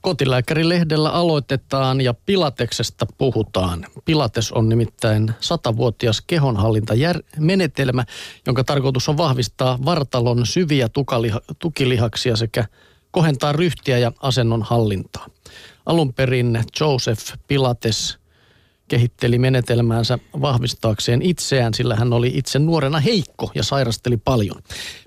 Kotilääkärilehdellä aloitetaan ja Pilateksesta puhutaan. Pilates on nimittäin satavuotias kehonhallintamenetelmä, jonka tarkoitus on vahvistaa vartalon syviä tukaliha- tukilihaksia sekä kohentaa ryhtiä ja asennon hallintaa. Alun perin Joseph Pilates kehitteli menetelmäänsä vahvistaakseen itseään, sillä hän oli itse nuorena heikko ja sairasteli paljon.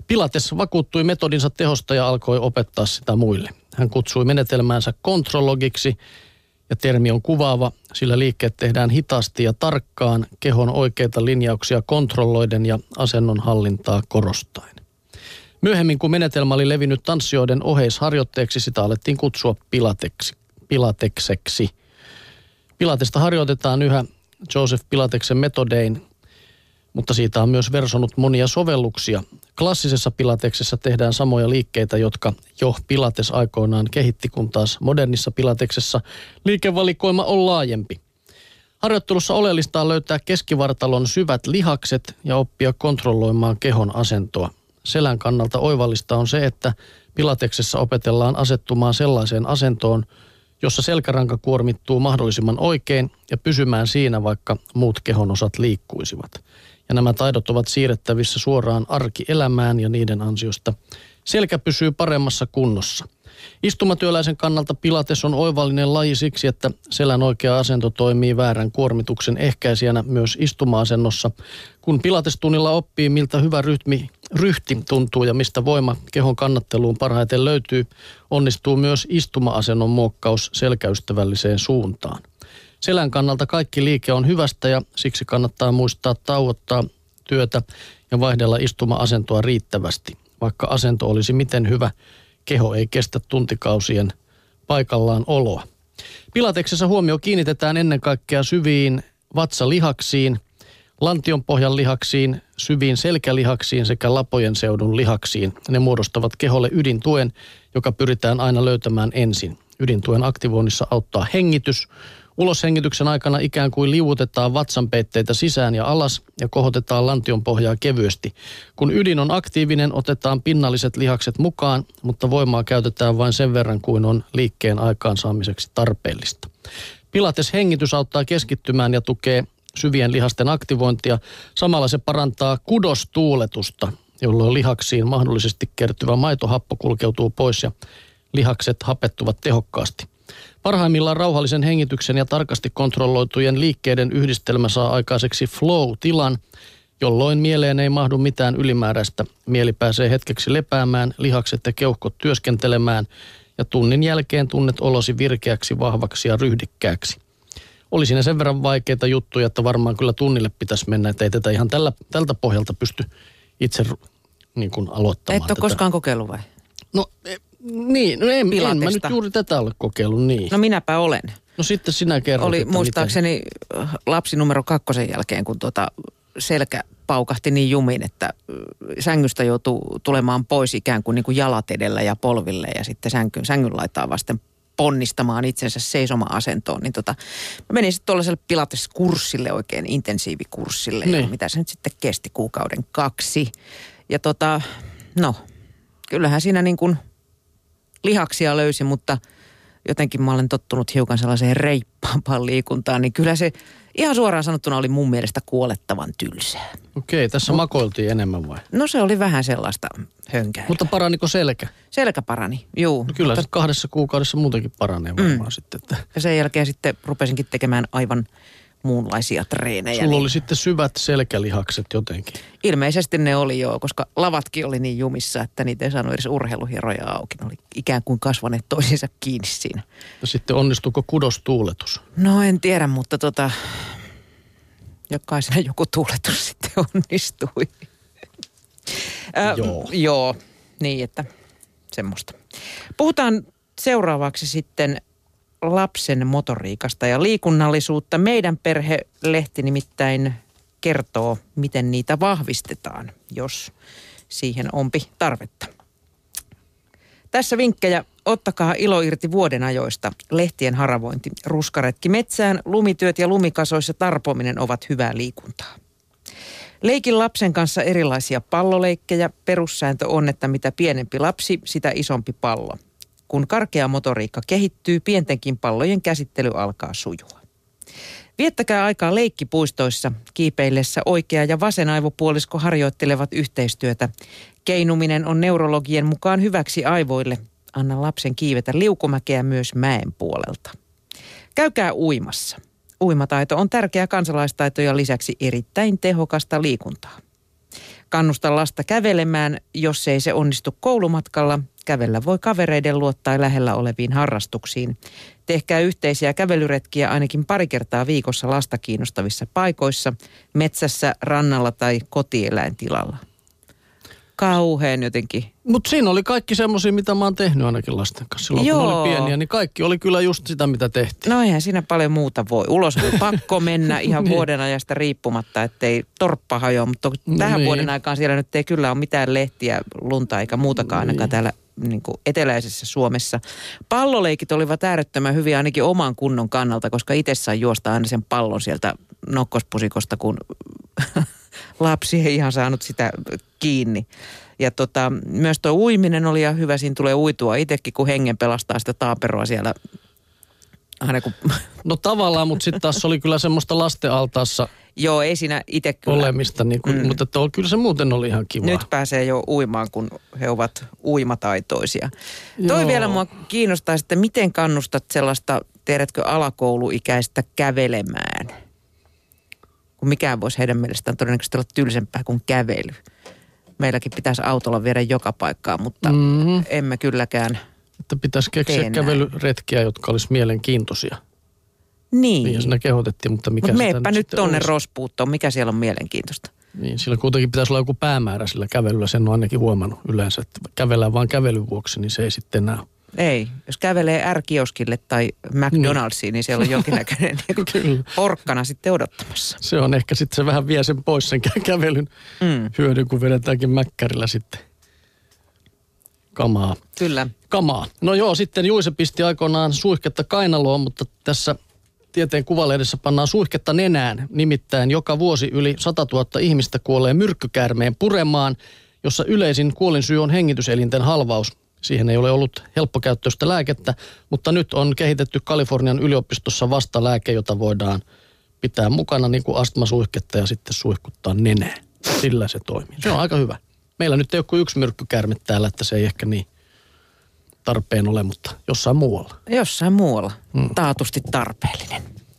Pilates vakuuttui metodinsa tehosta ja alkoi opettaa sitä muille. Hän kutsui menetelmäänsä kontrollogiksi ja termi on kuvaava, sillä liikkeet tehdään hitaasti ja tarkkaan, kehon oikeita linjauksia kontrolloiden ja asennon hallintaa korostaen. Myöhemmin, kun menetelmä oli levinnyt tanssijoiden oheisharjoitteeksi, sitä alettiin kutsua pilateksi, pilatekseksi. Pilatesta harjoitetaan yhä Joseph Pilateksen metodein, mutta siitä on myös versonut monia sovelluksia. Klassisessa pilateksessa tehdään samoja liikkeitä, jotka jo pilates aikoinaan kehitti, kun taas modernissa pilateksessa liikevalikoima on laajempi. Harjoittelussa oleellista on löytää keskivartalon syvät lihakset ja oppia kontrolloimaan kehon asentoa. Selän kannalta oivallista on se, että pilateksessa opetellaan asettumaan sellaiseen asentoon, jossa selkäranka kuormittuu mahdollisimman oikein ja pysymään siinä, vaikka muut kehonosat liikkuisivat ja nämä taidot ovat siirrettävissä suoraan arkielämään ja niiden ansiosta selkä pysyy paremmassa kunnossa. Istumatyöläisen kannalta pilates on oivallinen laji siksi, että selän oikea asento toimii väärän kuormituksen ehkäisijänä myös istuma-asennossa. Kun pilatestunnilla oppii, miltä hyvä rytmi, ryhti tuntuu ja mistä voima kehon kannatteluun parhaiten löytyy, onnistuu myös istuma-asennon muokkaus selkäystävälliseen suuntaan. Selän kannalta kaikki liike on hyvästä ja siksi kannattaa muistaa tauottaa työtä ja vaihdella istuma-asentoa riittävästi. Vaikka asento olisi miten hyvä, keho ei kestä tuntikausien paikallaan oloa. Pilateksessa huomio kiinnitetään ennen kaikkea syviin vatsalihaksiin, lantionpohjan lihaksiin, syviin selkälihaksiin sekä lapojen seudun lihaksiin. Ne muodostavat keholle ydintuen, joka pyritään aina löytämään ensin. Ydintuen aktivoinnissa auttaa hengitys, Uloshengityksen aikana ikään kuin liuutetaan vatsanpeitteitä sisään ja alas ja kohotetaan lantion pohjaa kevyesti. Kun ydin on aktiivinen, otetaan pinnalliset lihakset mukaan, mutta voimaa käytetään vain sen verran kuin on liikkeen aikaansaamiseksi tarpeellista. Pilates hengitys auttaa keskittymään ja tukee syvien lihasten aktivointia. Samalla se parantaa kudostuuletusta, jolloin lihaksiin mahdollisesti kertyvä maitohappo kulkeutuu pois ja lihakset hapettuvat tehokkaasti. Parhaimmillaan rauhallisen hengityksen ja tarkasti kontrolloitujen liikkeiden yhdistelmä saa aikaiseksi flow-tilan, jolloin mieleen ei mahdu mitään ylimääräistä. Mieli pääsee hetkeksi lepäämään, lihakset ja keuhkot työskentelemään ja tunnin jälkeen tunnet olosi virkeäksi, vahvaksi ja ryhdikkääksi. Oli siinä sen verran vaikeita juttuja, että varmaan kyllä tunnille pitäisi mennä, että ei tätä ihan tällä, tältä pohjalta pysty itse niin kuin aloittamaan. Et ole tätä. koskaan kokeillut vai? No niin, no en, en mä nyt juuri tätä ole kokeillut, niin. No minäpä olen. No sitten sinä kerrot, Oli muistaakseni äh, lapsi numero kakkosen jälkeen, kun tuota selkä paukahti niin jumiin, että äh, sängystä joutuu tulemaan pois ikään kuin, niin kuin jalat edellä ja polville ja sitten sängyn, sängyn laittaa vasten ponnistamaan itsensä seisoma-asentoon, niin tota, mä menin sitten tuollaiselle pilateskurssille, oikein intensiivikurssille, ja Niin. mitä se nyt sitten kesti kuukauden kaksi. Ja tota, no, kyllähän siinä niin kuin lihaksia löysi, mutta jotenkin mä olen tottunut hiukan sellaiseen reippaampaan liikuntaan, niin kyllä se ihan suoraan sanottuna oli mun mielestä kuolettavan tylsää. Okei, tässä makoiltiin enemmän vai? No se oli vähän sellaista hönkää. Mutta paraniko selkä? Selkä parani, juu. No kyllä Mutta, se kahdessa kuukaudessa muutenkin paranee varmaan mm. sitten. Että ja sen jälkeen sitten rupesinkin tekemään aivan muunlaisia treenejä. sulla niin oli sitten syvät selkälihakset jotenkin. Ilmeisesti ne oli joo, koska lavatkin oli niin jumissa, että niitä ei saanut edes urheiluhieroja auki. Ne oli ikään kuin kasvaneet toisiinsa kiinni siinä. Ja sitten onnistuuko kudostuuletus? No en tiedä, mutta tota, jokaisena joku tuuletus sitten onnistui. Ö, Joo. Joo, niin että semmoista. Puhutaan seuraavaksi sitten lapsen motoriikasta ja liikunnallisuutta. Meidän perhelehti nimittäin kertoo, miten niitä vahvistetaan, jos siihen onpi tarvetta. Tässä vinkkejä. Ottakaa ilo irti vuoden ajoista. Lehtien haravointi, ruskaretki metsään, lumityöt ja lumikasoissa tarpominen ovat hyvää liikuntaa. Leikin lapsen kanssa erilaisia palloleikkejä. Perussääntö on, että mitä pienempi lapsi, sitä isompi pallo. Kun karkea motoriikka kehittyy, pientenkin pallojen käsittely alkaa sujua. Viettäkää aikaa leikkipuistoissa. Kiipeillessä oikea ja vasen aivopuolisko harjoittelevat yhteistyötä. Keinuminen on neurologien mukaan hyväksi aivoille. Anna lapsen kiivetä liukumäkeä myös mäen puolelta. Käykää uimassa. Uimataito on tärkeä kansalaistaito ja lisäksi erittäin tehokasta liikuntaa. Kannusta lasta kävelemään, jos ei se onnistu koulumatkalla. Kävellä voi kavereiden luottaa lähellä oleviin harrastuksiin. Tehkää yhteisiä kävelyretkiä ainakin pari kertaa viikossa lasta kiinnostavissa paikoissa, metsässä, rannalla tai kotieläintilalla. Kauheen jotenkin. Mutta siinä oli kaikki semmoisia, mitä mä oon tehnyt ainakin lasten kanssa. Silloin Joo. kun oli pieniä, niin kaikki oli kyllä just sitä, mitä tehtiin. No eihän siinä paljon muuta voi. Ulos oli pakko mennä ihan niin. vuoden ajasta riippumatta, ettei torppa hajoa. Mutta no tähän niin. vuoden aikaan siellä nyt ei kyllä ole mitään lehtiä, lunta eikä muutakaan niin. ainakaan täällä niin kuin eteläisessä Suomessa. Palloleikit olivat äärettömän hyviä ainakin oman kunnon kannalta, koska itse sai juosta aina sen pallon sieltä nokkospusikosta, kun lapsi ei ihan saanut sitä kiinni. Ja tota, myös tuo uiminen oli ihan hyvä, siinä tulee uitua itsekin, kun hengen pelastaa sitä taaperoa siellä. Aina kun... No tavallaan, mutta sitten taas oli kyllä semmoista lastenaltaassa Joo, ei siinä itse kyllä. Olemista, niin kuin, mm. mutta että kyllä se muuten oli ihan kiva. Nyt pääsee jo uimaan, kun he ovat uimataitoisia. Joo. Toi vielä mua kiinnostaa, että miten kannustat sellaista, tiedätkö, alakouluikäistä kävelemään? Kun mikään voisi heidän mielestään todennäköisesti olla tylsempää kuin kävely. Meilläkin pitäisi autolla viedä joka paikkaan, mutta mm-hmm. emme kylläkään Että pitäisi keksiä kävelyretkiä, jotka olisi mielenkiintoisia. Niin. Niin, siinä kehotettiin, mutta mikä Mut meepä nyt tonne olisi? rospuuttoon, mikä siellä on mielenkiintoista. Niin, sillä kuitenkin pitäisi olla joku päämäärä sillä kävelyllä, sen on ainakin huomannut yleensä, että kävellään vain kävelyn vuoksi, niin se ei sitten enää ei. Jos kävelee R-kioskille tai McDonald'siin, niin, niin siellä on jonkinnäköinen niin porkkana sitten odottamassa. Se on ehkä sitten se vähän vie sen pois sen kävelyn mm. hyödyn, kun vedetäänkin mäkkärillä sitten kamaa. Kyllä. Kamaa. No joo, sitten Juise pisti aikoinaan suihketta kainaloon, mutta tässä tieteen kuvalehdessä pannaan suihketta nenään. Nimittäin joka vuosi yli 100 000 ihmistä kuolee myrkkykäärmeen puremaan, jossa yleisin kuolinsyy on hengityselinten halvaus. Siihen ei ole ollut helppokäyttöistä lääkettä, mutta nyt on kehitetty Kalifornian yliopistossa vastalääke, jota voidaan pitää mukana niin kuin astmasuihketta ja sitten suihkuttaa nenään. Sillä se toimii. Se on aika hyvä. Meillä nyt ei ole kuin yksi myrkkykärme täällä, että se ei ehkä niin tarpeen ole, mutta jossain muualla. Jossain muualla. Hmm. Taatusti tarpeellinen.